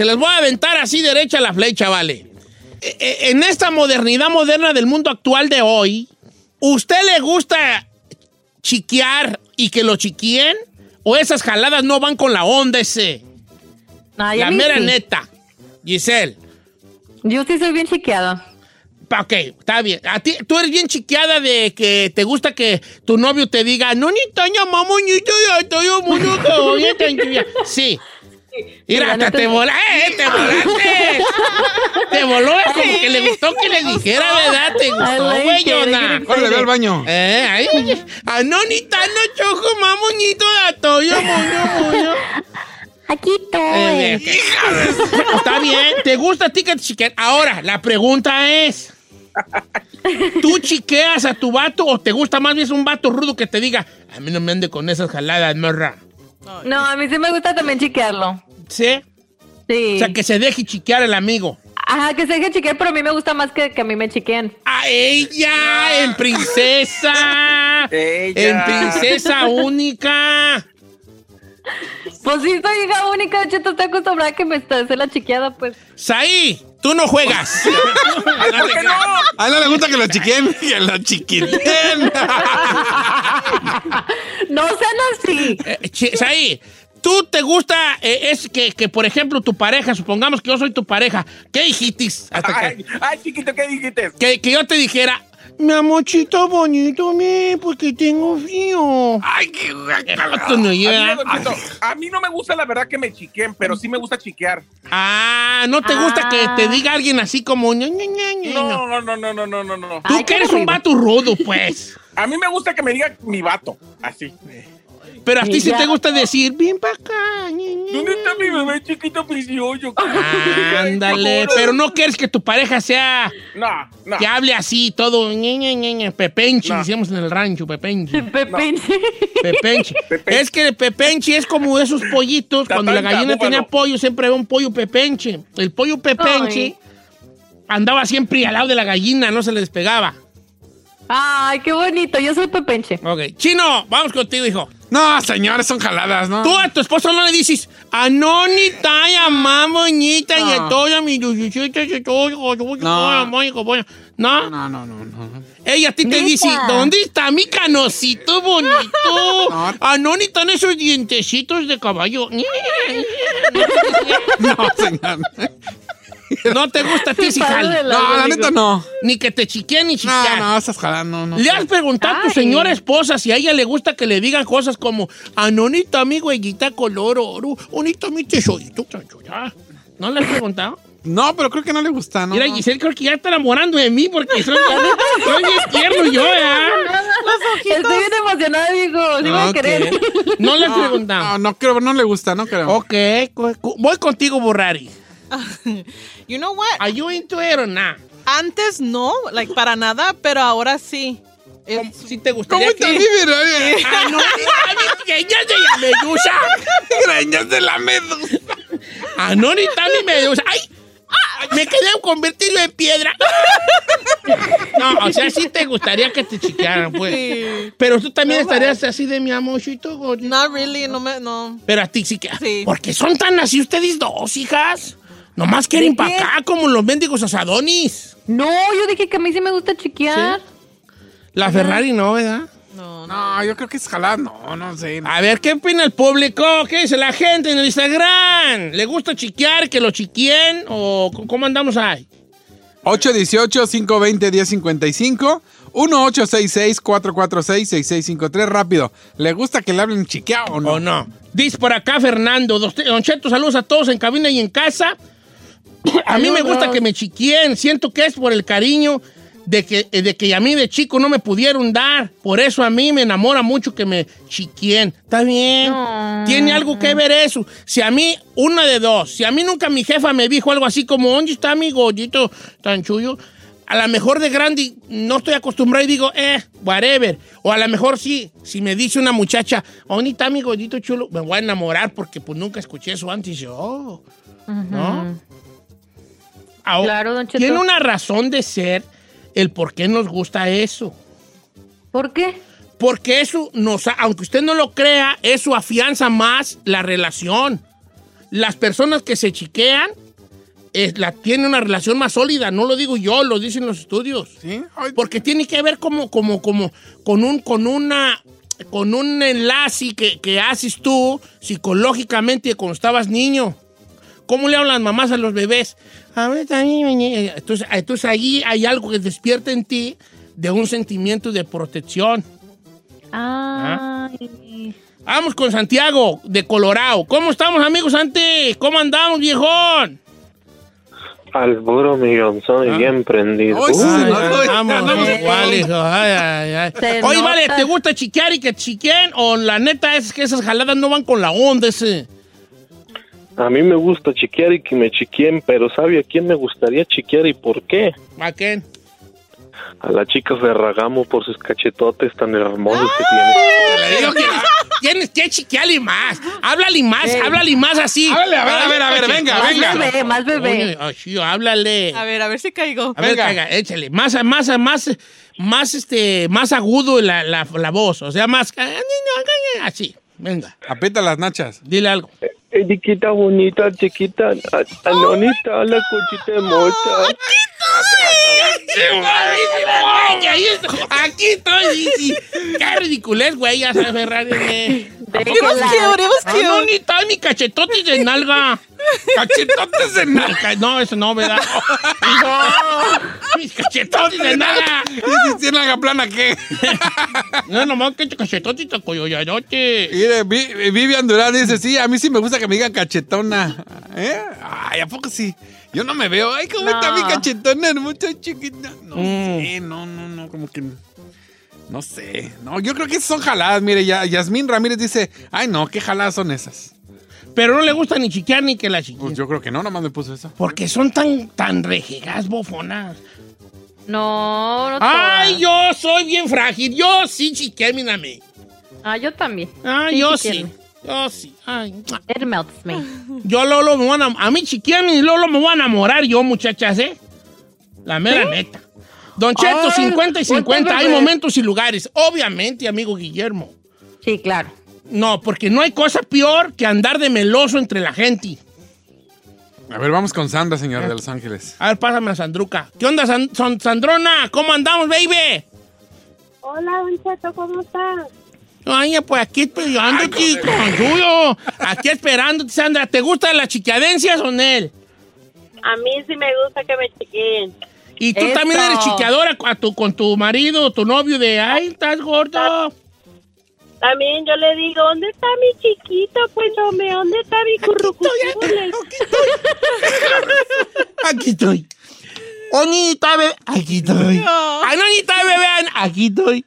Se les voy a aventar así derecha la flecha, vale. E- e- En esta modernidad moderna del mundo actual de hoy, ¿usted le gusta chiquear y que lo chiquien? ¿O esas jaladas no van con la onda ese? La mera sí. neta. Giselle. Yo sí soy bien chiqueada. Ok, está bien. A ti, tú eres bien chiqueada de que te gusta que tu novio te diga, no, ni taña, oye, tan chilla". Sí. Mira, la hasta neta te sí. Volá, ¡eh! ¡Te volaste! te voló, es como que le gustó que le dijera, ¿verdad? ¿Te gustó, güey, it, Yona? I Órale, ve al baño. Eh, ahí, oye. Ah, no, ni tan, no, choco, mamoñito, da toyo, moño, moño. Aquí Eh, estoy. Está bien, ¿te gusta a ti que te chiquen? Ahora, la pregunta es: ¿tú chiqueas a tu vato o te gusta más bien un vato rudo que te diga, a mí no me ande con esas jaladas, morra? No, a mí sí me gusta también chiquearlo. ¿Sí? Sí. O sea, que se deje chiquear el amigo. Ajá, que se deje chiquear, pero a mí me gusta más que, que a mí me chiquen. ¡A ella! ¡En princesa! Ella. ¡En princesa única! Pues sí, soy hija única, Cheto, estoy acostumbrada a que me hace la chiqueada, pues. ¡Saí! ¡Tú no juegas! ¿Por qué no? A él no le gusta que lo chiquen, que lo chiquiten. No sean así. Eh, Saí, ¿tú te gusta, eh, es que, que, por ejemplo, tu pareja, supongamos que yo soy tu pareja, ¿qué dijiste? Hasta que, Ay, ay, chiquito, ¿qué dijiste? que, que yo te dijera, mi amorcito bonito, mi, porque tengo frío. Ay, qué Tú no A mí, llevas. no, a mí no me gusta la verdad que me chiquen, pero sí me gusta chiquear. Ah, ¿no te gusta que te diga alguien así como... ña, ña, ña? No, no, no, no, no, no, no, no. Tú Ay, que eres un vato rudo, pues. A mí me gusta que me diga mi vato, así. Pero a ti sí te gusta decir, bien para acá. ¿Dónde está mi bebé chiquito precioso? Ándale, pero no quieres que tu pareja sea... No, no. Que hable así, todo... pepenchi, No. decíamos en el rancho, pepenchi. Pepe. Pepenchi. Pepenchi. Es que el pepenchi es como esos pollitos. Cuando la gallina búfalo. tenía pollo, siempre había un pollo pepenchi. El pollo pepenchi Ay. andaba siempre al lado de la gallina, no se le despegaba. Ay, qué bonito. Yo soy Pepenche. Ok. Chino, vamos contigo, hijo. No, señores, son jaladas, ¿no? Tú a tu esposo no le dices, Anonita, ya mamoñita, y toda mi lucecita, y todo, No. no. No, No, no, no, no. ella a ti te dice, ¿dónde está mi canocito bonito? No. Anonita, en esos dientecitos de caballo. No, señor. No te gusta a ti, padre jale. No, la digo. neta no. Ni que te chiqueen ni No, chiquear. no, esas jaladas no, no. ¿Le has preguntado a tu Ay. señora esposa si a ella le gusta que le digan cosas como Anonita, mi güeyita color oro, bonito mi tesorito, chanchoya"? ¿No le has preguntado? No, pero creo que no le gusta, ¿no? Mira, no. Giselle creo que ya está enamorando de mí porque soy, soy bien tierno yo, ¿eh? Estoy bien emocionada, me va a querer. No le has No, preguntado. No, no creo, no le gusta, no creo. Ok, voy contigo, Burrari. You know what? ¿Are you into it or not? Antes no, like para nada, pero ahora sí. ¿Cómo- ¿Sí te ¿Cómo gustaría te que...? mi pequeña de la medusa. Greñas de la medusa. Anonita, mi medusa. ¡Ay! Me quedé convertido en piedra. No, o sea, sí te gustaría que te chiquearan, pues. Sí. Pero tú también estarías así de mi amorcito. Not really, no me, no. Pero a ti sí que. Sí. Porque son tan así ustedes dos, hijas. Nomás quieren ¿De para acá como los mendigos asadonis. No, yo dije que a mí sí me gusta chiquear. La Ferrari no, ¿verdad? No, no. No, yo creo que es jalada. No, no sé. A ver, ¿qué opina el público? ¿Qué dice la gente en el Instagram? ¿Le gusta chiquear, que lo chiquien? ¿O cómo andamos ahí? 818-520-1055. 1866-446-6653. Rápido. ¿Le gusta que le hablen chiqueado o no? ¿O no? Dice por acá Fernando. Don Cheto, saludos a todos en cabina y en casa. A mí me gusta que me chiquien. Siento que es por el cariño de que, de que a mí de chico no me pudieron dar. Por eso a mí me enamora mucho que me chiquien. Está bien. No. Tiene algo que ver eso. Si a mí, una de dos, si a mí nunca mi jefa me dijo algo así como, ¿dónde está mi gollito tan chuyo? A lo mejor de grande no estoy acostumbrado y digo, eh, whatever. O a lo mejor sí, si me dice una muchacha, ¿dónde está mi gollito chulo? Me voy a enamorar porque pues nunca escuché eso antes. Yo, ¿no? Ahora, Claro, don Cheto. Tiene una razón de ser el por qué nos gusta eso. ¿Por qué? Porque eso nos, aunque usted no lo crea, eso afianza más la relación. Las personas que se chiquean eh, la, tienen una relación más sólida, no lo digo yo, lo dicen los estudios. ¿Sí? Ay, Porque tiene que ver como, como, como, con un, con una, con un enlace que, que haces tú psicológicamente cuando estabas niño. ¿Cómo le hablan las mamás a los bebés? A ver, también, entonces, entonces ahí hay algo que despierta en ti de un sentimiento de protección. Ay. Vamos con Santiago, de Colorado. ¿Cómo estamos, amigos, Santi? ¿Cómo andamos, viejón? Al puro millonzón y bien prendido. Oye, vale. ¿te gusta chiquear y que chiquen? O la neta es que esas jaladas no van con la onda ese. A mí me gusta chiquear y que me chiqueen, pero ¿sabe a quién me gustaría chiquear y por qué? ¿A qué? A la chica Ferragamo por sus cachetotes tan hermosos que tiene. Le digo que tienes que chiquearle más. Háblale más, háblale más así. Háblale, a ver, a ver, a ver, venga, Más venga. bebé, más bebé. Háblale. A ver, a ver si caigo. A ver, Venga. caiga, échale. Más, más, más, más, este, más agudo la, la, la voz. O sea, más. Así. Venga, Aprieta las nachas. dile algo. Chiquita bonita, chiquita, anonita, la cochita de está. Aquí estoy. Qué ridiculez, güey. Ya sabes, Ferrari. was cute, it was Ah, no, ni tal, mi cachetotes de nalga. Cachetotes de nalga. No, eso no, ¿verdad? Mis cachetotes de nalga. ¿Y si tiene nalga plana qué? No, nomás que cachetotes de coyoyadote. Mire, Vi- Vivian Durán dice, sí, a mí sí me gusta que me digan cachetona. ¿Eh? Ay, ¿a poco sí? Yo no me veo. Ay, ¿cómo está mi cachetona hermosa chiquita? No Mm. sé, no, no, no, como que... No sé. No, yo creo que esas son jaladas. Mire, ya, Yasmín Ramírez dice, ay, no, ¿qué jaladas son esas? Pero no le gusta ni chiquear ni que la chiqueen. Pues yo creo que no, nomás me puso eso. Porque son tan, tan rejegas, bofonas. No, no Ay, todas. yo soy bien frágil. Yo sí chiqué, mírame. Ah, yo también. Ay, Sí, yo sí. Yo sí. Ay. It melts me. yo Lolo me voy a, a mí y Lolo me voy a enamorar yo, muchachas, ¿eh? La mera neta. Don Cheto, Ay, 50 y 50. Hay momentos y lugares. Obviamente, amigo Guillermo. Sí, claro. No, porque no hay cosa peor que andar de meloso entre la gente. A ver, vamos con Sandra, señora de Los Ángeles. A ver, pásame a Sandruca. ¿Qué onda, San- Sandrona? ¿Cómo andamos, baby? Hola, Don Cheto, ¿cómo estás? Ay, pues aquí esperando, chico, tuyo. Aquí esperando, Sandra. ¿Te gustan las chiquiadencias o no? A mí sí me gusta que me chiquen. Y tú Eso. también eres chiqueadora a tu- con tu marido, tu novio de, ay, estás gordo. También yo le digo, ¿dónde está mi chiquito? Pues hombre, ¿dónde está mi currucucule? Aquí estoy. Oñita bebé, aquí estoy. Ay, noñita bebé, aquí estoy.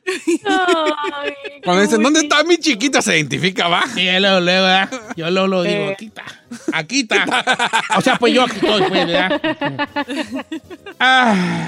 Cuando dicen, ¿dónde está mi chiquita? Se identifica, va. Yo luego, luego, ¿verdad? Yo luego, luego digo, aquí está, aquí está. O sea, pues yo aquí estoy, pues, ¿verdad? Ah,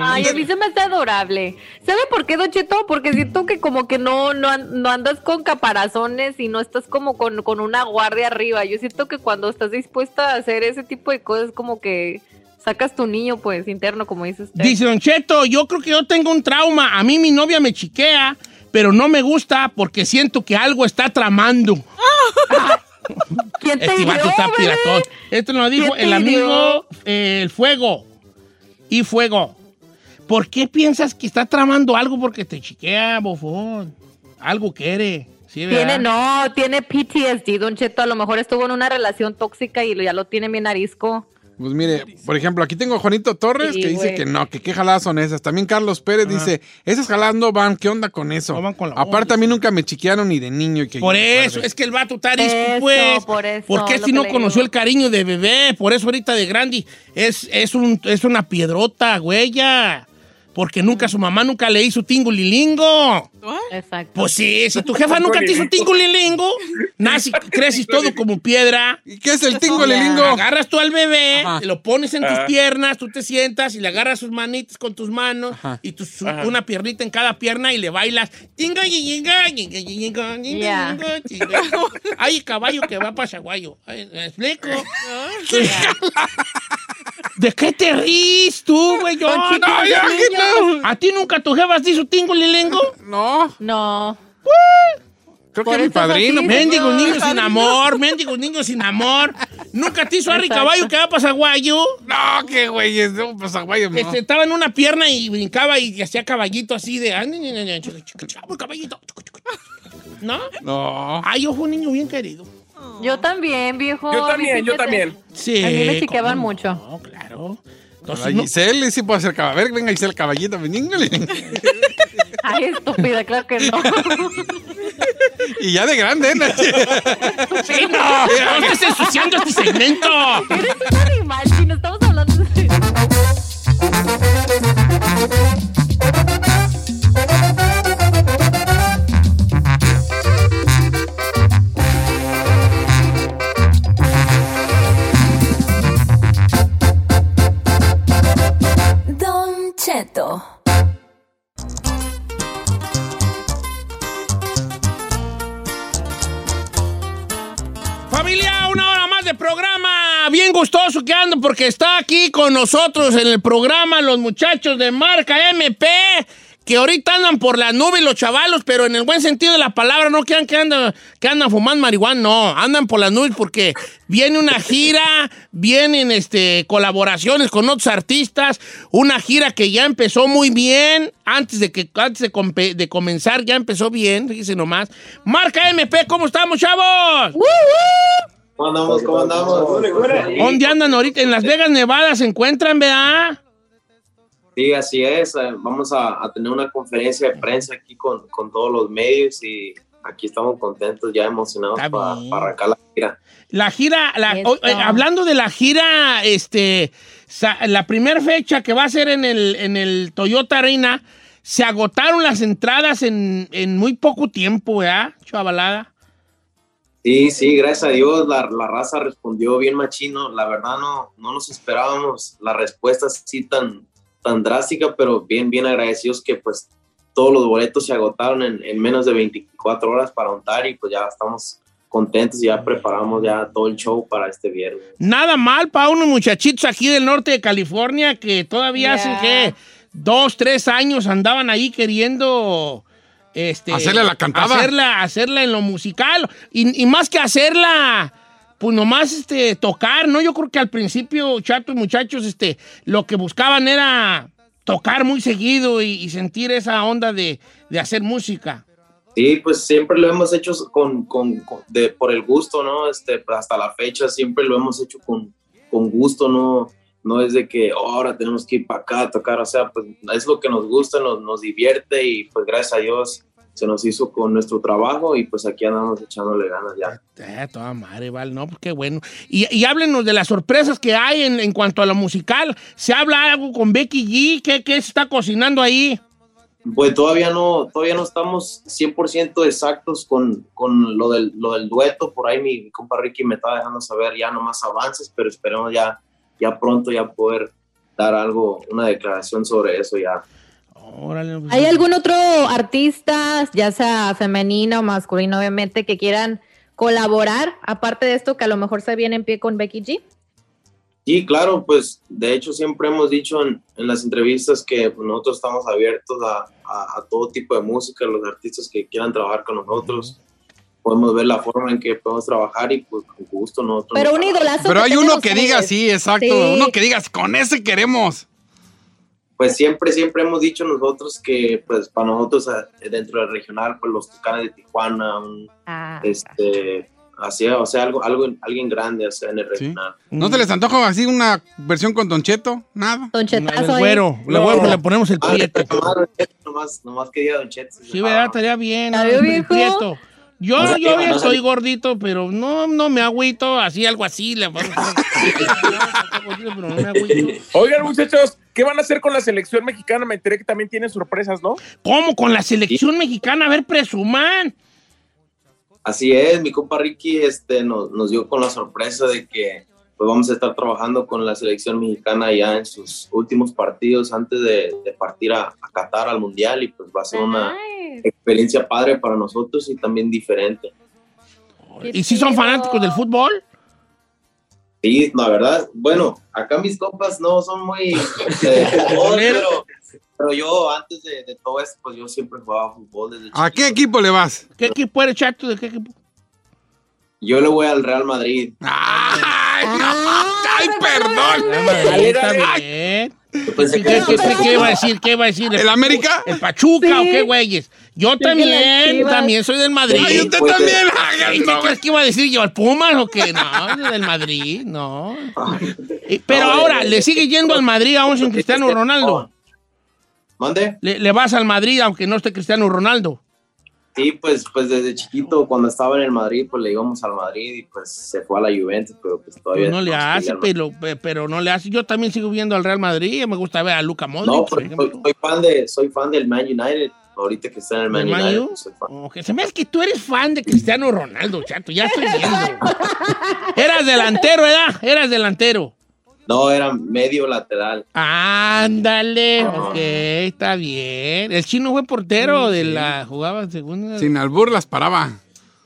Ay, a mí se me hace adorable. ¿Sabe por qué, Don Cheto? Porque siento que como que no, no, no andas con caparazones y no estás como con, con una guardia arriba. Yo siento que cuando estás dispuesta a hacer ese tipo de cosas, como que sacas tu niño, pues, interno, como dice usted. Dice Don Cheto, yo creo que yo tengo un trauma. A mí mi novia me chiquea, pero no me gusta porque siento que algo está tramando. ¿Quién te Este hirió, está piratón. Esto lo dijo ¿Quién el amigo eh, El Fuego. Y Fuego. ¿Por qué piensas que está tramando algo porque te chiquea, bofón? Algo quiere. Tiene, no, tiene PTSD, Don Cheto. A lo mejor estuvo en una relación tóxica y ya lo tiene bien arisco. Pues mire, por ejemplo, aquí tengo a Juanito Torres Sí, que dice güey. que no, que qué jaladas son esas. También Carlos Pérez dice, esas jaladas no van, ¿qué onda con eso? No van con la Aparte, a mí nunca me chiquearon ni de niño. Y que Por eso, es que el vato está pues. por eso, Porque si no conoció digo. el cariño de bebé, por eso ahorita de grande es, es, un, es una piedrota, güey, ya. Porque nunca, su mamá nunca le hizo tingulilingo. Exacto. Pues sí, si tu jefa nunca te hizo tingulilingo, naces, creces todo como piedra. ¿Y qué es el tingo lilingo? Agarras tú al bebé, Ajá. lo pones en tus piernas, tú te sientas y le agarras sus manitas con tus manos Ajá. y tu- su- una piernita en cada pierna y le bailas. Yinga. Ay, caballo que va para Chaguayo. Ay, ¿Me explico? ¿De qué te ríes tú, güey? Yo, no, yo- niño. ¿A ti nunca tu jefa te hizo tingulilingo? No, No. creo Por que mi padrino. señor. niños sin amor, mendigos niños sin amor. Nunca te hizo Harry. Caballo que va para Zaguayo. No, qué güey, es de un pasaguayo, no. Este, estaba en una pierna y brincaba y hacía caballito así de. ¿No? No. Ay, yo fui un niño bien querido. Yo también, viejo. Yo también, yo también. Sí. A mí me chiqueaban ¿cómo mucho. No, claro. La Entonces, no- Giselle sí puede hacer caballito. A ver, venga Giselle, caballito. Ay, estúpida, claro que no. y ya de grande, ¿eh? ¡Sí, no! ¡No estés ensuciando este segmento! Eres un animal, si no estamos hablando de... Familia, una hora más de programa. Bien gustoso que ando porque está aquí con nosotros en el programa los muchachos de marca MP. Que ahorita andan por la nube los chavalos, pero en el buen sentido de la palabra, no crean que andan, que andan fumando marihuana, no, andan por las nubes porque viene una gira, vienen este, colaboraciones con otros artistas, una gira que ya empezó muy bien, antes de que antes de comenzar ya empezó bien, fíjense nomás. Marca MP, ¿cómo estamos, chavos? ¿Cómo andamos? ¿Cómo andamos? ¿Dónde andan ahorita? En Las Vegas, Nevada se encuentran, ¿verdad? Sí, así es. eh, Vamos a, a tener una conferencia de prensa aquí con, con todos los medios y aquí estamos contentos, ya emocionados para bien. arrancar la gira. La gira, la- eh, hablando de la gira, este, la primera fecha que va a ser en el, en el Toyota Arena, se agotaron las entradas en, en muy poco tiempo, ¿verdad? Chavalada. Sí, sí, gracias a Dios la, la raza respondió bien machino. La verdad no, no nos esperábamos la respuesta así tan, tan drástica, pero bien, bien agradecidos que pues todos los boletos se agotaron en, en menos de 24 horas para Ontario y pues ya estamos contentos y ya preparamos ya todo el show para este viernes. Nada mal para unos muchachitos aquí del norte de California que todavía hace que dos, tres años andaban ahí queriendo este, Hacerle la cantada. Hacerla, hacerla en lo musical. Y, y más que hacerla, pues nomás este, tocar, ¿no? Yo creo que al principio, chatos muchachos, este, lo que buscaban era tocar muy seguido y, sentir esa onda de, de hacer música. Sí, pues siempre lo hemos hecho con, con- de, por el gusto, ¿no? Este, hasta la fecha siempre lo hemos hecho con, con gusto, ¿no? No es de que "Oh, ahora tenemos que ir para acá a tocar, o sea, pues es lo que nos gusta, nos, nos divierte y pues gracias a Dios se nos hizo con nuestro trabajo y pues aquí andamos echándole ganas ya. Eh, toda madre, vale, no, pues qué bueno. Y, y háblenos de las sorpresas que hay en, en cuanto a lo musical. ¿Se habla algo con Becky G? ¿Qué, qué se está cocinando ahí? Pues todavía no, todavía no estamos 100% exactos con, con lo, del, lo del dueto. Por ahí mi, compa Ricky me está dejando saber ya nomás avances, pero esperemos ya, ya pronto ya poder dar algo, una declaración sobre eso ya. Órale, pues, ¿Hay algún otro artista, ya sea femenino o masculino, obviamente, que quieran colaborar, aparte de esto, que a lo mejor se viene en pie con Becky G? Sí, claro, pues de hecho siempre hemos dicho en, en las entrevistas que pues, nosotros estamos abiertos a, a- a todo tipo de música, los artistas que quieran trabajar con nosotros. Podemos ver la forma en que podemos trabajar y pues con gusto nosotros. Pero nos un idolazo. Pero hay uno que diga sí, exacto. Sí. Uno que diga, con ese queremos. Pues siempre, siempre hemos dicho nosotros que, pues, para nosotros eh, dentro del regional, pues los Tucanes de Tijuana, un, Ah, este, así, o sea, algo, algo, alguien grande, o sea, en el regional. ¿No se les antoja así una versión con Don Cheto? Nada. Don el güero, el güero que le ponemos el Ah, prieto. nomás, nomás, nomás quería Don Cheto. Sí, ¿verdad? Estaría bien. ¿Está ¿no? bien, El viejo? prieto. Yo, yo bien no estoy gordito, pero no, no me agüito, así, algo así. Le pero no me agüito. Oigan, muchachos, ¿qué van a hacer con la selección mexicana? Me enteré que también tienen sorpresas, ¿no? ¿Cómo? Con la selección mexicana, a ver, presuman. Así es, mi compa Ricky este, nos, nos dio con la sorpresa de que pues vamos a estar trabajando con la selección mexicana ya en sus últimos partidos antes de, de partir a, a Qatar al Mundial y pues va a ser una Nice. experiencia padre para nosotros y también diferente. ¿Y si son fanáticos del fútbol? Sí, la verdad, bueno, acá mis compas no son muy de fútbol, pero, pero yo antes de, de todo esto, pues yo siempre jugaba fútbol desde ¿A qué equipo le vas? ¿Qué equipo eres, chato? ¿De qué equipo? Yo le voy al Real Madrid. ¡Ay, no! ¡Ay, perdón! ¿Qué, que- qué- qué- qué iba a decir? ¿Qué iba a decir? ¿El América? ¿El Pachuca Sí. o qué, güeyes? Yo también, también soy del Madrid. ¡Ay, usted pues, también! ¿Y Ay, ¿Qué crees que iba a decir yo? ¿Al Pumas o qué? No, del Madrid, no. Pero ahora, ¿le sigue yendo al Madrid aún sin Cristiano Ronaldo? ¿Mande? ¿Le, le vas al Madrid aunque no esté Cristiano Ronaldo? Sí, pues, pues desde chiquito, cuando estaba en el Madrid, pues le íbamos al Madrid y pues se fue a la Juventus, pero pues todavía... Pues no le hace, pero, pe- pero no le hace. Yo también sigo viendo al Real Madrid. Me gusta ver a Luca Modric, No, por pues, soy, soy fan de, soy fan del Man United. Ahorita que está en el Man ¿Del Man United, pues, soy fan. Ok, Se me hace que tú eres fan de Cristiano Ronaldo, chato. Ya estoy viendo. Eras delantero, ¿verdad? Eras delantero. No, era medio lateral. Ándale, ok, está bien. El chino fue portero de la. Jugaba en segunda. Sin albur las paraba.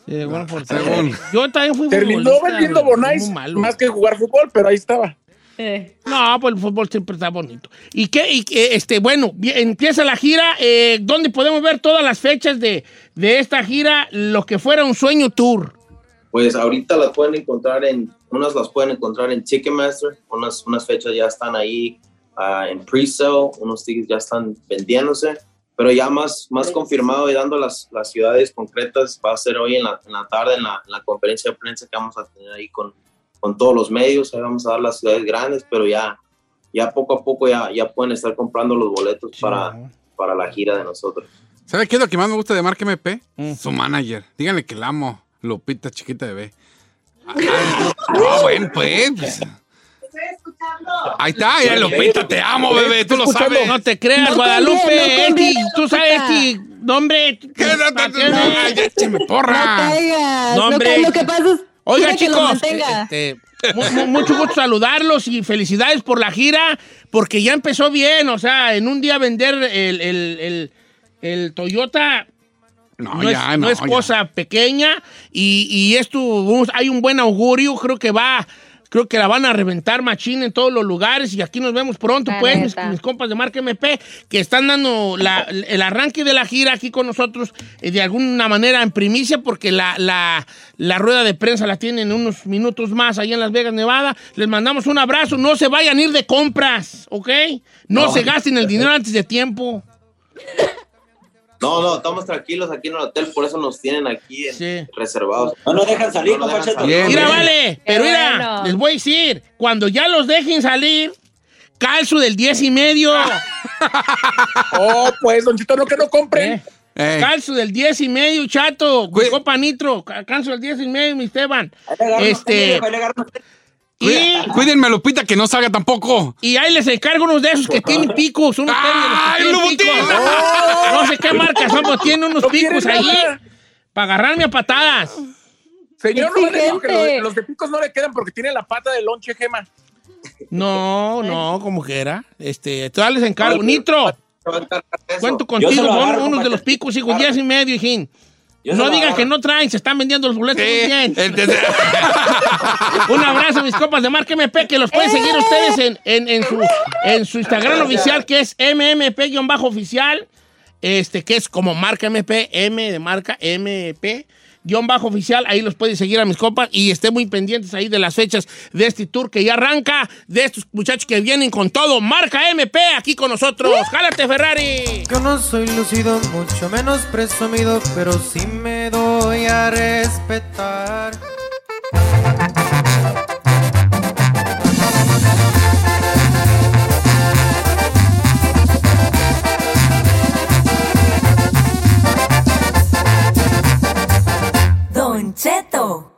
Sí, bueno, portero. Según. Yo también fui Terminó vendiendo Bonais más que jugar fútbol, pero ahí estaba. Eh. No, pues el fútbol siempre está bonito. ¿Y qué? Y, qué, este, bueno, empieza la gira. Eh, ¿Dónde podemos ver todas las fechas de, de esta gira? Lo que fuera un sueño tour. Pues ahorita las pueden encontrar en, unas las pueden encontrar en Ticketmaster, unas, unas fechas ya están ahí ah, en pre-sale, unos tickets ya están vendiéndose, pero ya más, más confirmado y dando las, las ciudades concretas va a ser hoy en la, en la tarde en la, en la conferencia de prensa que vamos a tener ahí con, con todos los medios, ahí vamos a dar las ciudades grandes, pero ya, ya poco a poco ya, ya pueden estar comprando los boletos para, para la gira de nosotros. ¿Sabe qué es lo que más me gusta de Mark MP? Mm. Su manager. Díganle que la amo. Lupita, chiquita bebé. Ah, no, bueno, pues. pues. Ahí está, ya, Lupita, te amo, bebé. Tú lo sabes. No te creas, No Guadalupe. conviene, no Esti, conviene, tú sabes. Esti, nombre. ¿Qué? No, no, no, no, ay, écheme No porra. caigas. No, Lo hombre. que, lo que pasa es Oiga, quiere que lo chicos, este, mu- mu- mucho gusto saludarlos y felicidades por la gira, porque ya empezó bien. O sea, en un día vender el, el- el- el Toyota No, no, ya, es, no. no es ya. cosa pequeña y, y esto hay un buen augurio, creo que va, creo que la van a reventar machín en todos los lugares y aquí nos vemos pronto, La pues, mis, compas de Marca MP, que están dando la- el arranque de la gira aquí con nosotros eh, de alguna manera en primicia, porque la, la, la rueda de prensa la tienen unos minutos más allá en Las Vegas, Nevada. Les mandamos un abrazo, no se vayan a ir de compras, ¿ok? No, No. se gasten el dinero antes de tiempo. No, no, estamos tranquilos aquí en el hotel, por eso nos tienen aquí en- Sí. reservados. No nos dejan salir, No nos dejan salir. Bien, Mira, bien. vale, pero mira, bueno. les voy a decir, cuando ya los dejen salir, calzo del 10 y medio. Oh, pues, Don Chito, no que no compren. ¿eh? Calzo del 10 y medio, chato. Copa Nitro. ca- Calzo del 10 y medio, mi Esteban. Este. Y, Cuídenme, Lupita, que no salga tampoco. y ahí les encargo unos de esos que tienen picos. Unos picos. No sé qué marca son, pero tienen unos No picos ahí para agarrarme a patadas. Señor, no que los, los de picos no le quedan porque tiene la pata de lonche, Gema. No, no, como que era. Este, todavía les encargo. Nitro, cuento contigo. Unos de los picos, hijo, 10 y medio, hijín. Yo No digan que no traen, se están vendiendo los boletos muy bien. Entonces- Un abrazo, mis copas de Marca MP, que los pueden seguir ustedes en, en, en su, en su Instagram oficial, que es MMP-oficial, este, que es como Marca MP, M de marca MP. Guión bajo oficial, ahí los pueden seguir a mis copas y estén muy pendientes ahí de las fechas de este tour que ya arranca, de estos muchachos que vienen con todo. Marca MP aquí con nosotros. ¡Jálate, Ferrari! Yo no soy lucido, mucho menos presumido, pero sí me doy a respetar.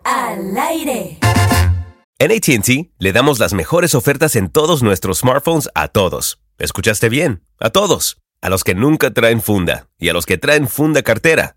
Al aire. En ATT le damos las mejores ofertas en todos nuestros smartphones a todos. ¿Escuchaste bien? A todos. A los que nunca traen funda y a los que traen funda cartera.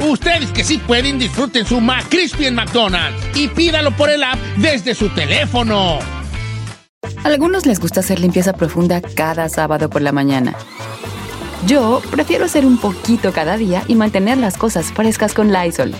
Ustedes que sí pueden, disfruten su McCrispy en McDonald's y pídalo por el app desde su teléfono. A algunos les gusta hacer limpieza profunda cada sábado por la mañana. Yo prefiero hacer un poquito cada día y mantener las cosas frescas con Lysol.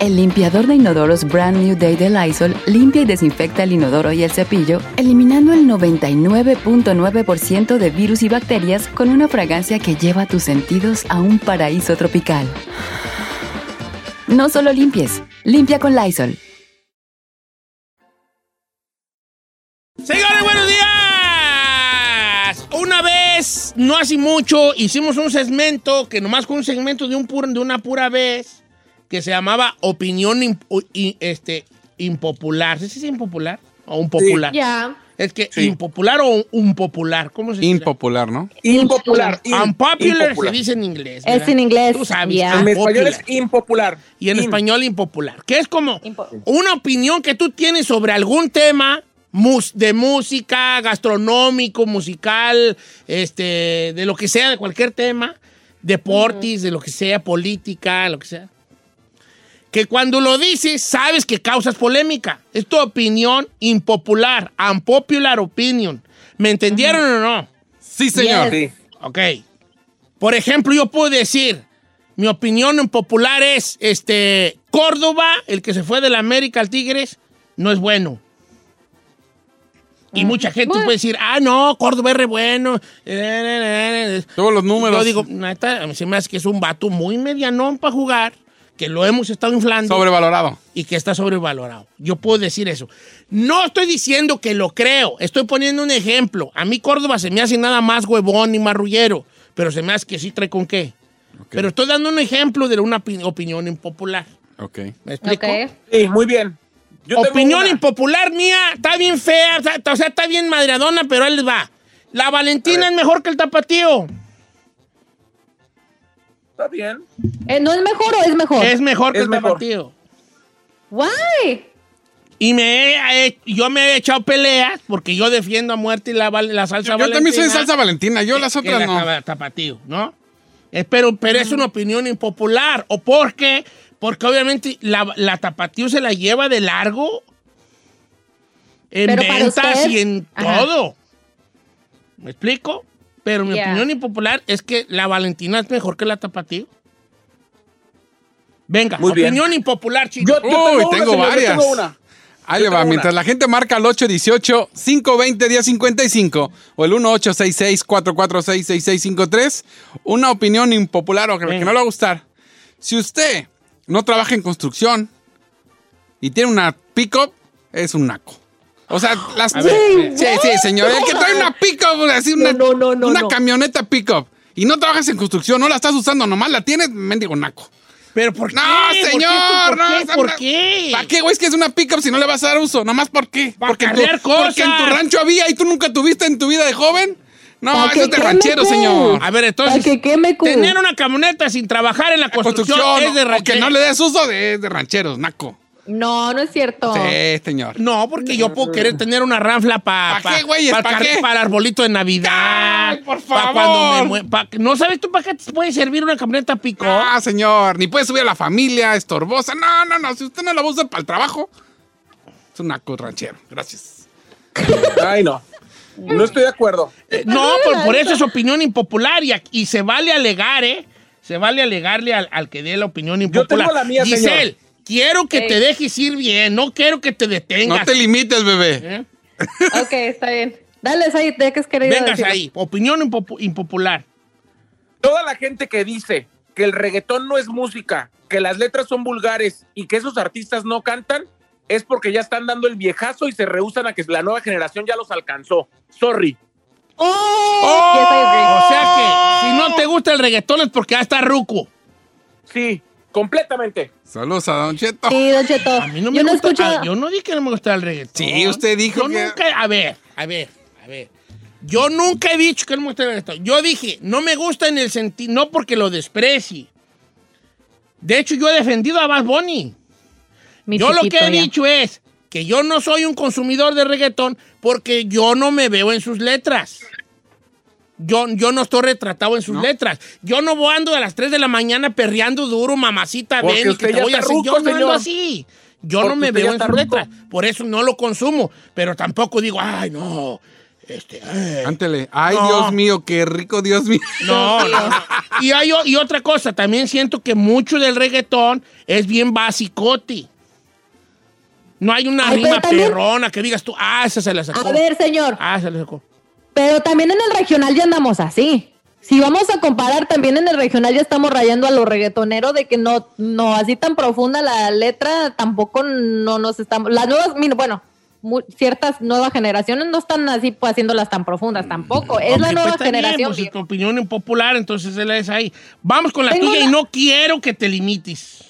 El limpiador de inodoros Brand New Day de Lysol limpia y desinfecta el inodoro y el cepillo, eliminando el 99.9% de virus y bacterias con una fragancia que lleva tus sentidos a un paraíso tropical. No solo limpies, limpia con Lysol. Señores, buenos días. Una vez, no hace mucho, hicimos un segmento que nomás con un segmento de una pura vez que se llamaba Opinión imp- este, Impopular. ¿Sí es impopular? ¿O un popular? Ya. Es que impopular o un popular. ¿Cómo se dice? Impopular, ¿no? Impopular. in- Unpopular impopular. se dice en inglés. Es en inglés, Tú sabes. ya. En español es impopular. Y en In. español impopular. Que es como una opinión que tú tienes sobre algún tema mus- de música, gastronómico, musical, este, de lo que sea, de cualquier tema, deportes, de lo que sea, política, lo que sea. Que cuando lo dices, sabes que causas polémica. Es tu opinión impopular, unpopular opinion. ¿Me entendieron o no? Sí, señor. Sí. Ok. Por ejemplo, yo puedo decir, mi opinión impopular es, este, Córdoba, el que se fue de la América al Tigres, no es bueno. Y mucha gente puede decir, ah, no, Córdoba es re bueno. Todos los números. Yo digo, se me hace que es un vato muy medianón para jugar, que lo hemos estado inflando. Sobrevalorado. Y que está sobrevalorado. Yo puedo decir eso. No estoy diciendo que lo creo, estoy poniendo un ejemplo. A mí Córdoba se me hace nada más huevón y marrullero, pero se me hace que sí trae con qué. Pero estoy dando un ejemplo de una opi- opinión impopular. Ok. ¿Me explico? Sí, muy bien. Yo Opinión impopular mía, está bien fea, o sea, o sea, está bien madreadona, pero les va. La Valentina es mejor que el tapatío. Está bien. Eh, ¿No es mejor o es mejor? Es mejor que Es el mejor. tapatío. Why? Y me he- yo me he echado peleas porque yo defiendo a muerte la, la salsa Yo valentina. también soy de salsa valentina, yo que- las que otras la no. tapa- tapatío, ¿no? Eh, pero, pero es una opinión impopular. ¿O por qué? Porque obviamente la, la tapatío se la lleva de largo en Pero ventas y en Ajá. todo. ¿Me explico? Pero mi Yeah. opinión impopular es que la Valentina es mejor que la tapatío. Venga, Muy bien. opinión impopular, chicos. Yo, yo Uy, tengo, tengo una, señor, yo varias. tengo una. Ahí le va, tengo mientras una. la gente marca al 818-520-1055 o el 1866-446-6653, una opinión impopular o que, que Venga. no le va a gustar. Si usted no trabaja en construcción y tiene una pick-up, es un naco. O sea, las... Ver, sí, sí, señor. El que trae una pick-up, así una, No, no, no, no, una no. camioneta pick-up y no trabajas en construcción, no la estás usando, nomás la tienes, mendigo naco. Pero ¿por qué? No, ¿Por qué? señor, ¿Por no, qué? esa- ¿Por qué? ¿Para qué, güey? Es que es una pickup si no le vas a dar uso. Nomás por qué. Pa' Porque, en tu, porque en tu rancho había y tú nunca tuviste en tu vida de joven. No, Pa' eso que es de ranchero, pues. señor. A ver, entonces, que queme, cu. tener una camioneta sin trabajar en la construcción, es de o que ranchero. no le des uso de, de rancheros, naco. No, no es cierto. Sí, señor. No, porque yo puedo querer tener una ranfla para ¿Pa para ¿Pa qué? el arbolito de Navidad. Ay, por pa' favor. cuando me mue- pa- ¿No sabes tú para qué te puede servir una camioneta pico? Ah, señor. Ni puede subir a la familia, estorbosa. No, no, no. Si usted no la va a usar para el trabajo, es un naco ranchero. Gracias. Ay, no. No estoy de acuerdo. Eh, no, por, por eso es opinión impopular y, se vale alegar, ¿eh? Se vale alegarle al, al que dé la opinión impopular. tengo la mía, Giselle, señor. Quiero que Ey. te dejes ir bien, no quiero que te detengas. No te limites, bebé. ¿eh? Ok, está bien. Dale, ahí, ¿de qué has querido Vengas decirlo? ahí, opinión impopu- impopular. Toda la gente que dice que el reggaetón no es música, que las letras son vulgares y que esos artistas no cantan, es porque ya están dando el viejazo y se rehusan a que la nueva generación ya los alcanzó. Sorry. Oh, yes. O sea que si no te gusta el reggaetón es porque ya está ruco. Sí, completamente. Saludos a Don Cheto. Sí, Don Cheto. A mí no me yo no gusta. escucho... yo no dije que no me gustaba el reggaetón. Sí, usted dijo Yo que- nunca. A ver, a ver, a ver. Yo nunca he dicho que no me gusta el reggaetón. Yo dije, no me gusta en el sentido. No porque lo desprecie. De hecho, yo he defendido a Bad Bunny. Mi yo lo que he ya. dicho es que yo no soy un consumidor de reggaetón porque yo no me veo en sus letras. Yo, yo no estoy retratado en sus letras. Yo no voy ando a las 3 de la mañana perreando duro, mamacita, Porque ven y que te voy a hacer. ruco, Yo no ando así. Yo Porque no me veo en sus letras. Por eso no lo consumo. Pero tampoco digo, ay, no. Este, ay. Ántele. Ay, No. Dios mío, qué rico, Dios mío. No, no. Y, hay, y otra cosa, también siento que mucho del reggaetón es bien basicote. No hay una Ay, rima perrona que digas tú, ah, esa se la sacó. A ver, señor, Ah, se la sacó. Pero también en el regional ya andamos así. Si vamos a comparar, también en el regional ya estamos rayando a los reggaetoneros de que no, no así tan profunda la letra, tampoco no nos estamos. Las nuevas, mira, bueno, ciertas nuevas generaciones no están así pues, haciéndolas tan profundas tampoco. Es la nueva pues, está bien, generación. pues, es tu opinión impopular, entonces él es ahí. Vamos con la Tengo tuya y no quiero que te limites.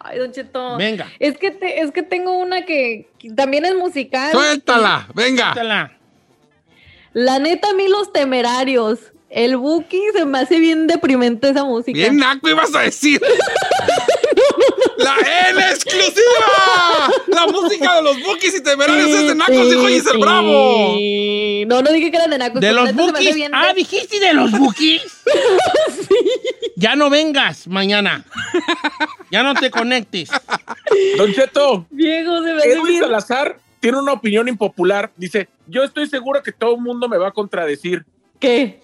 Ay, Don Cheto. Venga. Es que, te- es que tengo una que, que también es musical. Suéltala, venga. Suéltala. La neta, a mí los temerarios. El Buki se me hace bien deprimente esa música. Bien naco ibas a decir. ¡La N exclusiva! La música de los Bookies y temerarios es de nacos, dijo Giselle Bravo. Sí. No, no dije que eran de nacos. ¿De pero los bookies? bien Ah, de- dijiste de los bookies. Ya no vengas mañana. Ya no te conectes. Don Cheto, Viejo, se me Edwin bien. Salazar tiene una opinión impopular. Dice, yo estoy seguro que todo el mundo me va a contradecir. ¿Qué?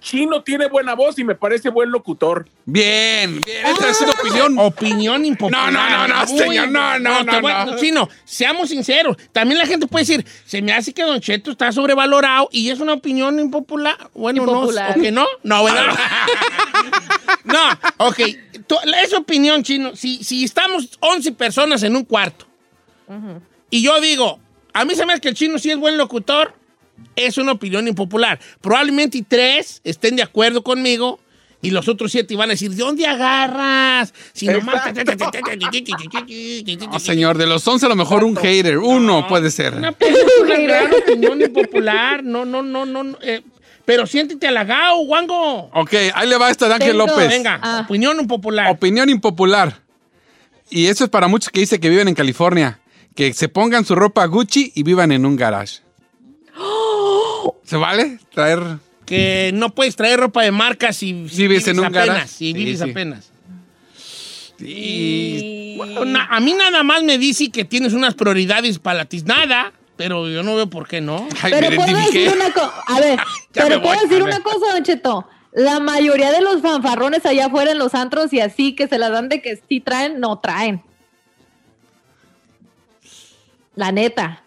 Chino tiene buena voz y me parece buen locutor. Bien, bien, esta es una opinión. Opinión impopular. No, no, no, no, señor, no, no, te no, voy- no. Chino, seamos sinceros. También la gente puede decir, se me hace que Don Cheto está sobrevalorado y es una opinión impopular. Bueno, Impopular. no. ¿O que no? No, bueno. no, ok. Tu- Esa opinión, Chino, si, si estamos 11 personas en un cuarto y yo digo, a mí se me hace que el Chino sí es buen locutor, es una opinión impopular. Probablemente tres estén de acuerdo conmigo Y los otros siete iban a decir, ¿de dónde agarras? Si nomás... No, señor, de los 11 a lo mejor un hater. Uno puede ser. Una, pues, es una gran opinión impopular. No, no, no, no. no, eh, pero siéntete halagado, Wango. Ok, ahí le va esta de Ángel Tengo. López. Venga, Ah. opinión impopular. Opinión impopular. Y eso es para muchos que dicen que viven en California. Que se pongan su ropa Gucci y vivan en un garage. ¿Se vale traer? que no puedes traer ropa de marca si, si Vives en un apenas. garage. Si vives sí. apenas. Bueno, a mí nada más me dice que tienes unas prioridades para la tiznada, pero yo no veo por qué no. Pero puedo decir una cosa. A ver, pero puedo voy, decir una cosa, Don Cheto. La mayoría de los fanfarrones allá afuera en los antros y así que se las dan de que sí traen, no traen. La neta.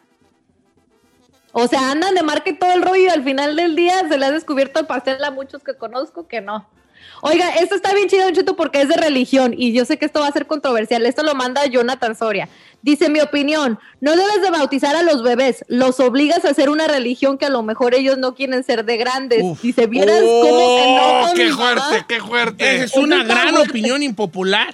O sea, andan de marca y todo el rollo y al final del día se le ha descubierto el pastel a muchos que conozco que no. Oiga, esto está bien chido, Don Cheto, porque es de religión y yo sé que esto va a ser controversial. Esto lo manda Jonathan Soria. Dice, mi opinión, no debes de bautizar a los bebés, los obligas a hacer una religión que a lo mejor ellos no quieren ser de grandes. Dice, vieras cómo se ¡Oh, qué mi mamá?" fuerte, qué fuerte! Esa es una gran fuerte. opinión impopular.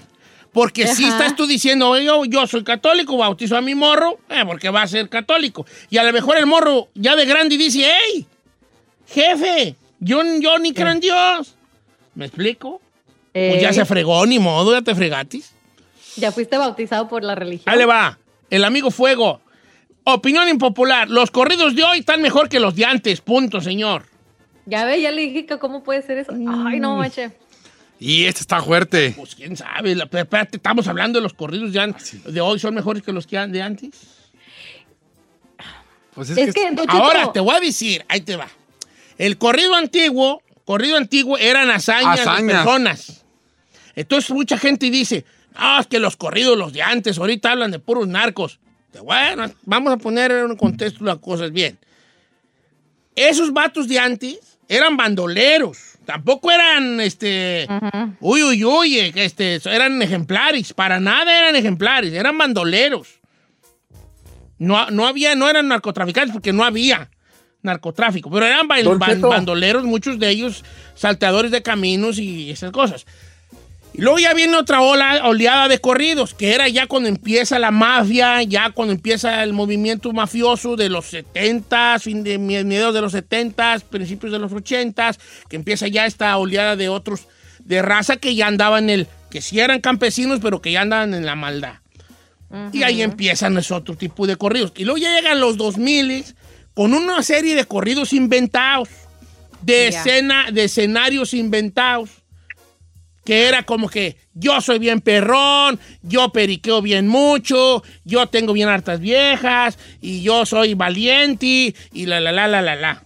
Porque si estás tú diciendo, yo, yo soy católico, bautizo a mi morro, eh, porque va a ser católico. Y a lo mejor el morro ya de grande dice, hey, jefe, yo, yo ni creo en Dios. ¿Me explico? Pues ya Eh. se fregó, ni modo, ya te fregatis. Ya fuiste bautizado por la religión. Ahí le va, el amigo Fuego. Opinión impopular, los corridos de hoy están mejor que los de antes, punto, señor. Ya ve, ya le dije que cómo puede ser eso. Ay, no, mache. Y este está fuerte. Pues quién sabe, la- pero espérate, estamos hablando de los corridos de, an- de hoy, ¿son mejores que los que han- de antes? Pues Es que, Ahora te voy a decir, ahí te va. El corrido antiguo, corrido antiguo eran hazañas, de personas. Entonces mucha gente dice, ah, es que los corridos, los de antes, ahorita hablan de puros narcos. Bueno, vamos a poner en un contexto las cosas bien. Esos vatos de antes eran bandoleros. Tampoco eran, este, uy, uy, uy, eh, este, eran ejemplares. Para nada eran ejemplares, eran bandoleros. No, no había, no eran narcotraficantes porque no había narcotráfico, pero eran ba- Don ban- Cheto. bandoleros, muchos de ellos salteadores de caminos y esas cosas. Y luego ya viene otra ola, oleada de corridos, que era ya cuando empieza la mafia, ya cuando empieza el movimiento mafioso de los 70, fin de mediados de los 70, principios de los 80, que empieza ya esta oleada de otros de raza que ya andaban en el, que sí eran campesinos, pero que ya andaban en la maldad. Y ahí empiezan ese otro tipo de corridos. Y luego ya llegan los 2000 con una serie de corridos inventados, de, escena, de escenarios inventados, que era como que yo soy bien perrón, yo periqueo bien mucho, yo tengo bien hartas viejas, y yo soy valiente, y la, la, la, la, la, la.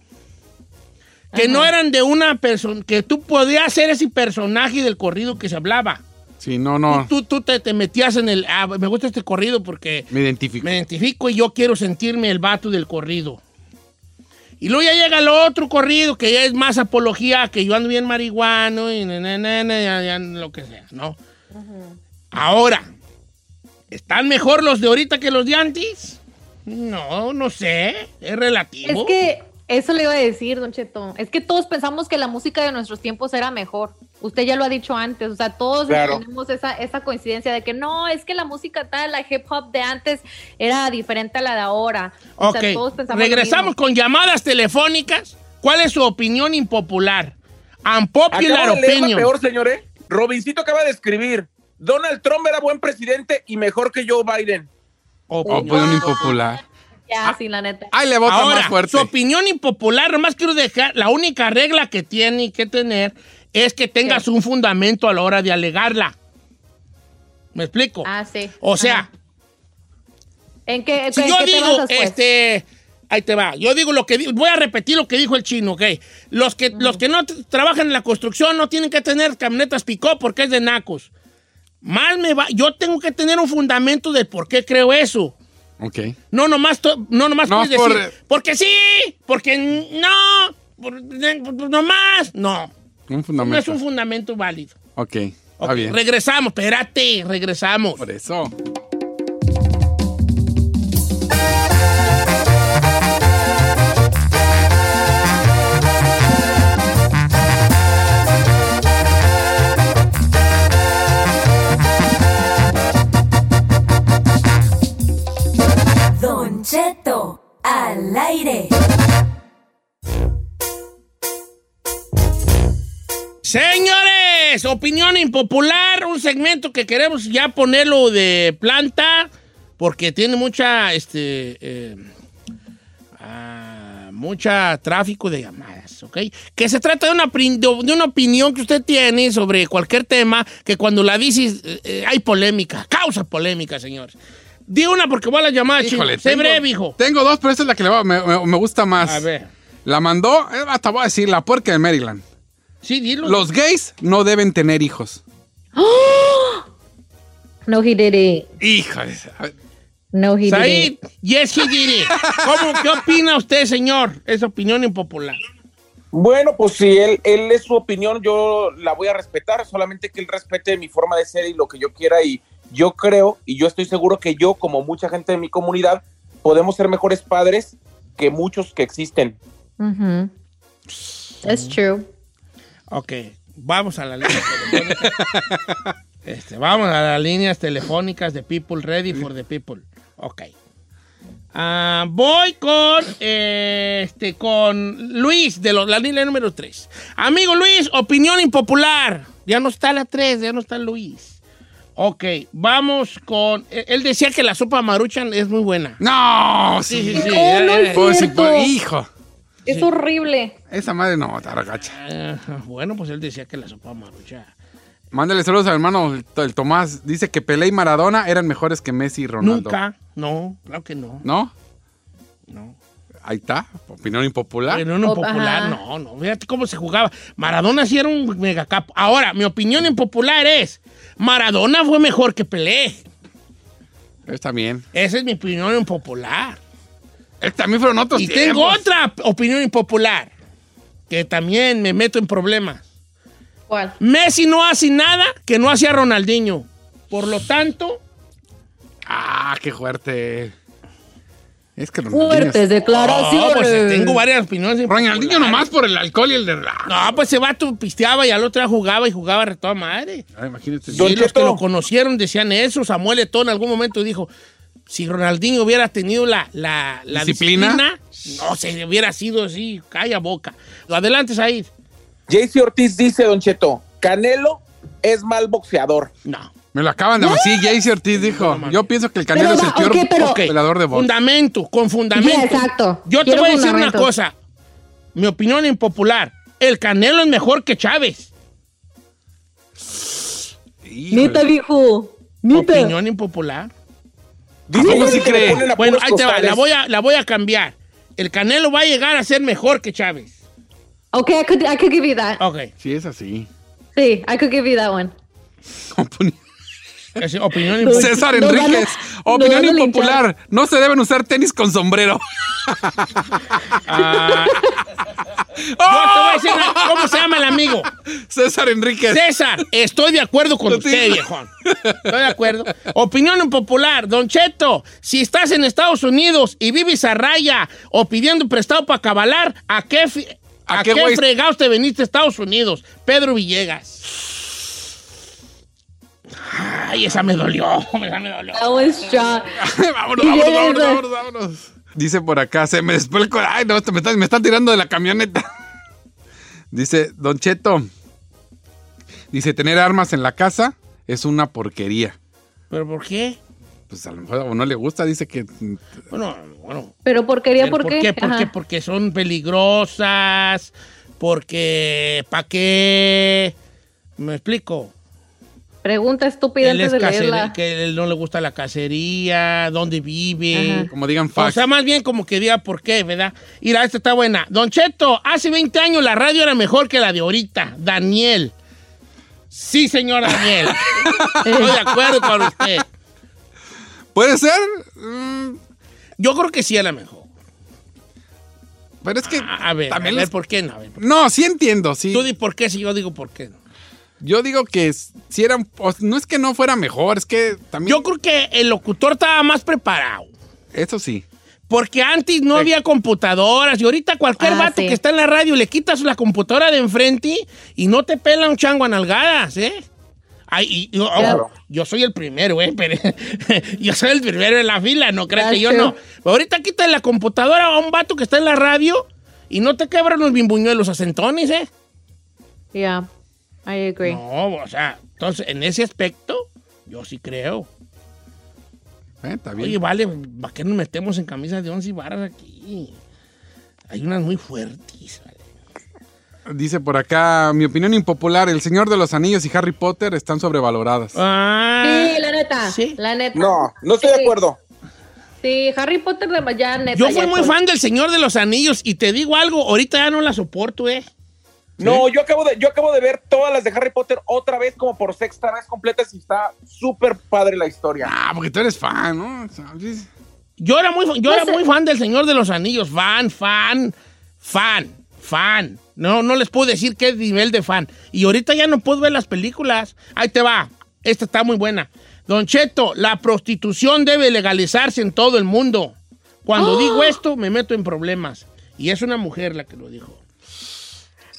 Que no eran de una persona, que tú podías ser ese personaje del corrido que se hablaba. Sí, no, no. Tú, tú te, te metías en el. Ah, me gusta este corrido porque Me identifico. me identifico y yo quiero sentirme el vato del corrido. Y luego ya llega el otro corrido que ya es más apología, que yo ando bien marihuano y na, na, na, na, ya- ya lo que sea, ¿no? Ahora, ¿están mejor los de ahorita que los de antes? No, no sé, es relativo. Es que eso le iba a decir, Don Cheto. Es que todos pensamos que la música de nuestros tiempos era mejor. Usted ya lo ha dicho antes. O sea, todos Claro. tenemos esa, esa coincidencia de que no, es que la música tal, la hip hop de antes era diferente a la de ahora. O Ok, sea, todos regresamos con llamadas telefónicas. ¿Cuál es su opinión impopular? Unpopular Acabo de leer la opinion. peor, señores. Robincito acaba de escribir. Donald Trump era buen presidente y mejor que Joe Biden. Opinión impopular. Ya, sí, la neta. Ahí le Ahora, más fuerte. su opinión impopular, nomás quiero dejar, la única regla que tiene que tener es que tengas un fundamento a la hora de alegarla. ¿Me explico? Ah, sí. o sea, Ajá. ¿En qué, si en yo qué digo, pues? este, ahí te va, yo digo lo que di- voy a repetir lo que dijo el chino, ¿ok? Los que, los que no trabajan en la construcción no tienen que tener camionetas picó porque es de nacos. Más me va, yo tengo que tener un fundamento de por qué creo eso. Ok. No nomás, no nomás No, puedes por- decir, porque sí, porque no, por, nomás, no. Un No es fundamento. un fundamento válido. Ok, está Ok, bien. Regresamos, espérate, regresamos. Por eso. al aire. Señores, opinión impopular, un segmento que queremos ya ponerlo de planta porque tiene mucha, este, eh, ah, mucha tráfico de llamadas, ¿ok? Que se trata de una, opinión que usted tiene sobre cualquier tema que cuando la dices eh, eh, hay polémica, causa polémica, señores. Di una porque voy a la llamada. Híjole, Sé tengo- breve, hijo. Tengo dos, pero esta es la que le va- me, me- me gusta más. A ver. La mandó, eh, hasta voy a decir, la puerca de Maryland. Sí, dilo. Los gays no deben tener hijos. No, he did it. Híjole. No, he did Said, it. yes, he did it. ¿Cómo, ¿Qué opina usted, señor? Es opinión impopular. Bueno, pues si él, él es su opinión, yo la voy a respetar, solamente que él respete mi forma de ser y lo que yo quiera. Y yo creo, y yo estoy seguro que yo, como mucha gente de mi comunidad, podemos ser mejores padres que muchos que existen. Mhm. That's true. Ok, vamos a la línea telefónica. Este, vamos a las líneas telefónicas de People Ready for the People. Ok. Ah, voy con eh, este con Luis de los- la línea número 3. Amigo Luis, opinión impopular. Ya no está la 3, ya no está Luis. Ok, vamos con. eh, Él decía que la sopa maruchan es muy buena. No, sí, sí. sí, sí. Oh, no es Pues pues, hijo. Es horrible. Esa madre no, taragacha. eh, bueno, pues él decía que la sopa maruchan. Mándale saludos al hermano el, el Tomás. Dice que Pelé y Maradona eran mejores que Messi y Ronaldo. Nunca, no, claro que no. ¿No? No. Ahí está. Opinión impopular. Pero no Oh, popular, ajá. no, no. Fíjate cómo se jugaba. Maradona sí era un megacapo. Ahora, mi opinión impopular es: Maradona fue mejor que Pelé. Está bien. Esa es mi opinión impopular. También fueron otros Y tiempos. tengo otra opinión impopular que también me meto en problemas. ¿Cuál? Messi no hace nada que no hacía Ronaldinho. Por lo tanto, Ah, qué fuerte. Es que Ronaldinho... Fuertes es- declaraciones. no, pues tengo varias opiniones. Ronaldinho nomás por el alcohol y el de... No, pues ese vato pisteaba y al otro día jugaba y jugaba de toda madre. Ay, imagínate. Sí, Don los que lo conocieron decían eso. Samuel Eto'o en algún momento dijo, si Ronaldinho hubiera tenido la, la, la ¿Disciplina? disciplina, no se hubiera sido así, calla boca. Adelante, Said. JC Ortiz dice, Don Cheto, Canelo es mal boxeador. No. Me lo acaban de decir. Jaycee Ortiz dijo. Yo pienso que el Canelo Pero es el peor ok, pero- peleador de box. Fundamento, con fundamento. Sí, exacto. Yo te voy a decir una cosa. Mi opinión impopular. El Canelo es mejor que Chávez. Neta, viejo. Neta. Opinión impopular. Que le cree? Bueno, ahí te va, la voy, a, la voy a cambiar. El Canelo va a llegar a ser mejor que Chávez. Okay, I could, I could give you that. Ok. Sí, es así. Sí, I could give you that one. Opinión impopular. César Enríquez. Opinión impopular. No se deben usar tenis con sombrero. Ah, yo te voy a decir una- cómo se llama el amigo. César Enríquez. César, estoy de acuerdo con usted, viejón. Estoy de acuerdo. Opinión impopular. Don Cheto, si estás en Estados Unidos y vives a raya o pidiendo prestado para cabalar, ¿a qué, fi- ¿A ¿a qué qué, fregados te veniste a Estados Unidos? Pedro Villegas. Ay, esa me dolió. Esa me dolió. That was strong. vámonos, vámonos, vámonos, vámonos, vámonos. Dice por acá, se me después el Ay, no, me están, me están tirando de la camioneta. Dice, Don Cheto. Dice, tener armas en la casa es una porquería. ¿Pero por qué? Pues a lo mejor o no le gusta, dice que. Bueno, bueno. Pero porquería, ¿Pero ¿por qué? ¿Por qué? Porque son peligrosas. Porque. ¿Para qué? ¿Me explico? Pregunta estúpida Él antes es de casere- leerla. que él no le gusta la cacería, dónde vive. Ajá. Como digan O fax. sea, más bien como que diga por qué, ¿verdad? Mira, esta está buena. Don Cheto, hace 20 años la radio era mejor que la de ahorita. Daniel. Sí, señor Daniel. Estoy de acuerdo con usted. ¿Puede ser? Mm, Yo creo que sí era mejor. pero es que. A, a ver, también a ver, les- ¿por qué no? A ver, No, sí entiendo, sí. Tú di por qué si yo digo por qué no. Yo digo que si eran. o- No es que no fuera mejor, es que también. Yo creo que el locutor estaba más preparado. Eso sí. Porque antes no había computadoras y ahorita cualquier Ah, vato sí. que está en la radio le quitas la computadora de enfrente y no te pela un chango a nalgadas, ¿eh? Ay, y- Claro. yo soy el primero, ¿eh? Pero, yo soy el primero en la fila, no creas que yo no. Pero ahorita quitas la computadora a un vato que está en la radio y no te quebran los bimbuñuelos a centones, ¿eh? Yeah. I agree. No, o sea, entonces, en ese aspecto, yo sí creo. Eh, está bien. Oye, vale, ¿para qué nos metemos en camisas de once varas aquí? Hay unas muy fuertes. vale. Dice por acá, mi opinión impopular, El Señor de los Anillos y Harry Potter están sobrevaloradas. Ah, Sí, la neta. La neta. No, no estoy de Sí. acuerdo. Sí, Harry Potter de ya neta. Yo ya fui muy fan del Señor de los Anillos y te digo algo, ahorita ya no la soporto, eh. No, yo acabo de, yo acabo de ver todas las de Harry Potter otra vez, como por sexta vez completas, y está súper padre la historia. Ah, porque tú eres fan, ¿no? ¿Sabes? Yo era muy, yo No era sé. muy fan del Señor de los Anillos, fan, fan, fan, fan. No, no les puedo decir qué nivel de fan. Y ahorita ya no puedo ver las películas. Ahí te va. Esta está muy buena. Don Cheto, la prostitución debe legalizarse en todo el mundo. Cuando ¡Oh! digo esto, me meto en problemas. Y es una mujer la que lo dijo.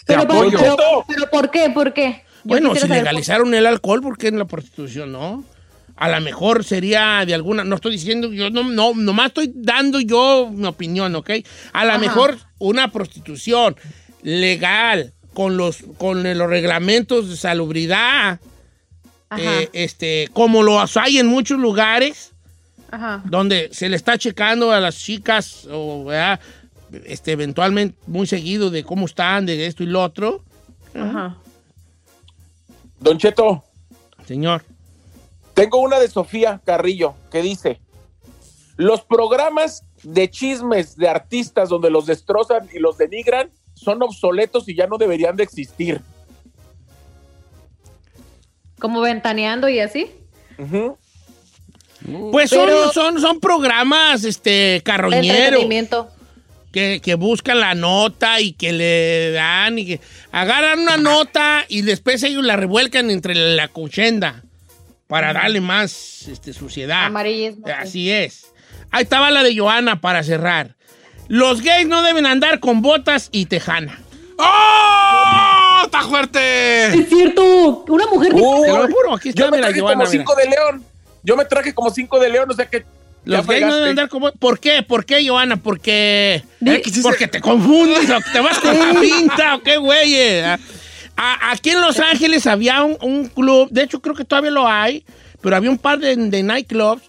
Pero, apoyo. pero, pero, ¿por qué? ¿Por qué? Yo Bueno, si legalizaron el alcohol, ¿por qué en la prostitución no? A lo mejor sería de alguna, no estoy diciendo, yo no, no, nomás estoy dando yo mi opinión, ¿ok? A lo mejor una prostitución legal, con los, con los reglamentos de salubridad, eh, este, como los hay en muchos lugares, ajá. donde se le está checando a las chicas, o, ¿verdad? Este, eventualmente muy seguido de cómo están, de esto y lo otro. Ajá. Don Cheto, Señor. tengo una de Sofía Carrillo que dice, los programas de chismes de artistas donde los destrozan y los denigran son obsoletos y ya no deberían de existir. Como ventaneando y así. Pues son, Pero- son, son programas este, carroñeros Entretenimiento. Que, que buscan la nota y que le dan y que agarran una nota y después ellos la revuelcan entre la cochenda para darle más este, suciedad. Amarillismo. sí. Así es. Ahí estaba la de Joana para cerrar. Los gays no deben andar con botas y tejana. ¡Oh! ¡Está fuerte! Es cierto. Una mujer dijo Te Uy, lo juro, aquí está yo me mira, traje Joana, como mira. cinco de león. Yo me traje como cinco de león, o sea que... Los gays no deben andar botas. ¿Por qué? ¿Por qué, Joana? Porque... Eh, Porque te confundes o que te vas con la pinta o qué güey. eh. Aquí en Los Ángeles había un, un club, de hecho creo que todavía lo hay, pero había un par de, de nightclubs,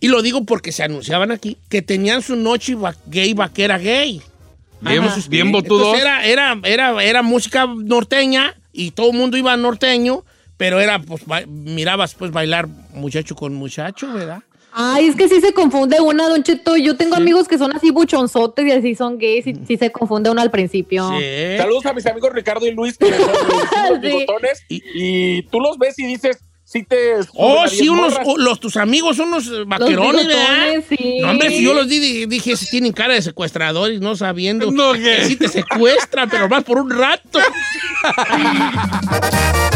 y lo digo porque se anunciaban aquí, que tenían su noche va- gay vaquera gay. Bien, Ajá. bien botudos. Era, era, era, era música norteña y todo el mundo iba norteño, pero era, pues, ba- mirabas pues bailar muchacho con muchacho, ¿verdad? Ay, es que sí se confunde una, Don Cheto. Yo tengo amigos que son así buchonzotes y así son gays y sí se confunde uno al principio. Sí. Saludos a mis amigos Ricardo y Luis, que son los Sí. bigotones, Y- y, tú los ves y dices, sí te... Oh, sí, unos, oh, los, tus amigos son unos vaquerones, ¿verdad? sí. No, hombre, si yo los di, di- dije, si tienen cara de secuestradores, no sabiendo No, que sí te secuestran, pero más por un rato.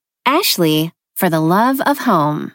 Ashley, for the love of home.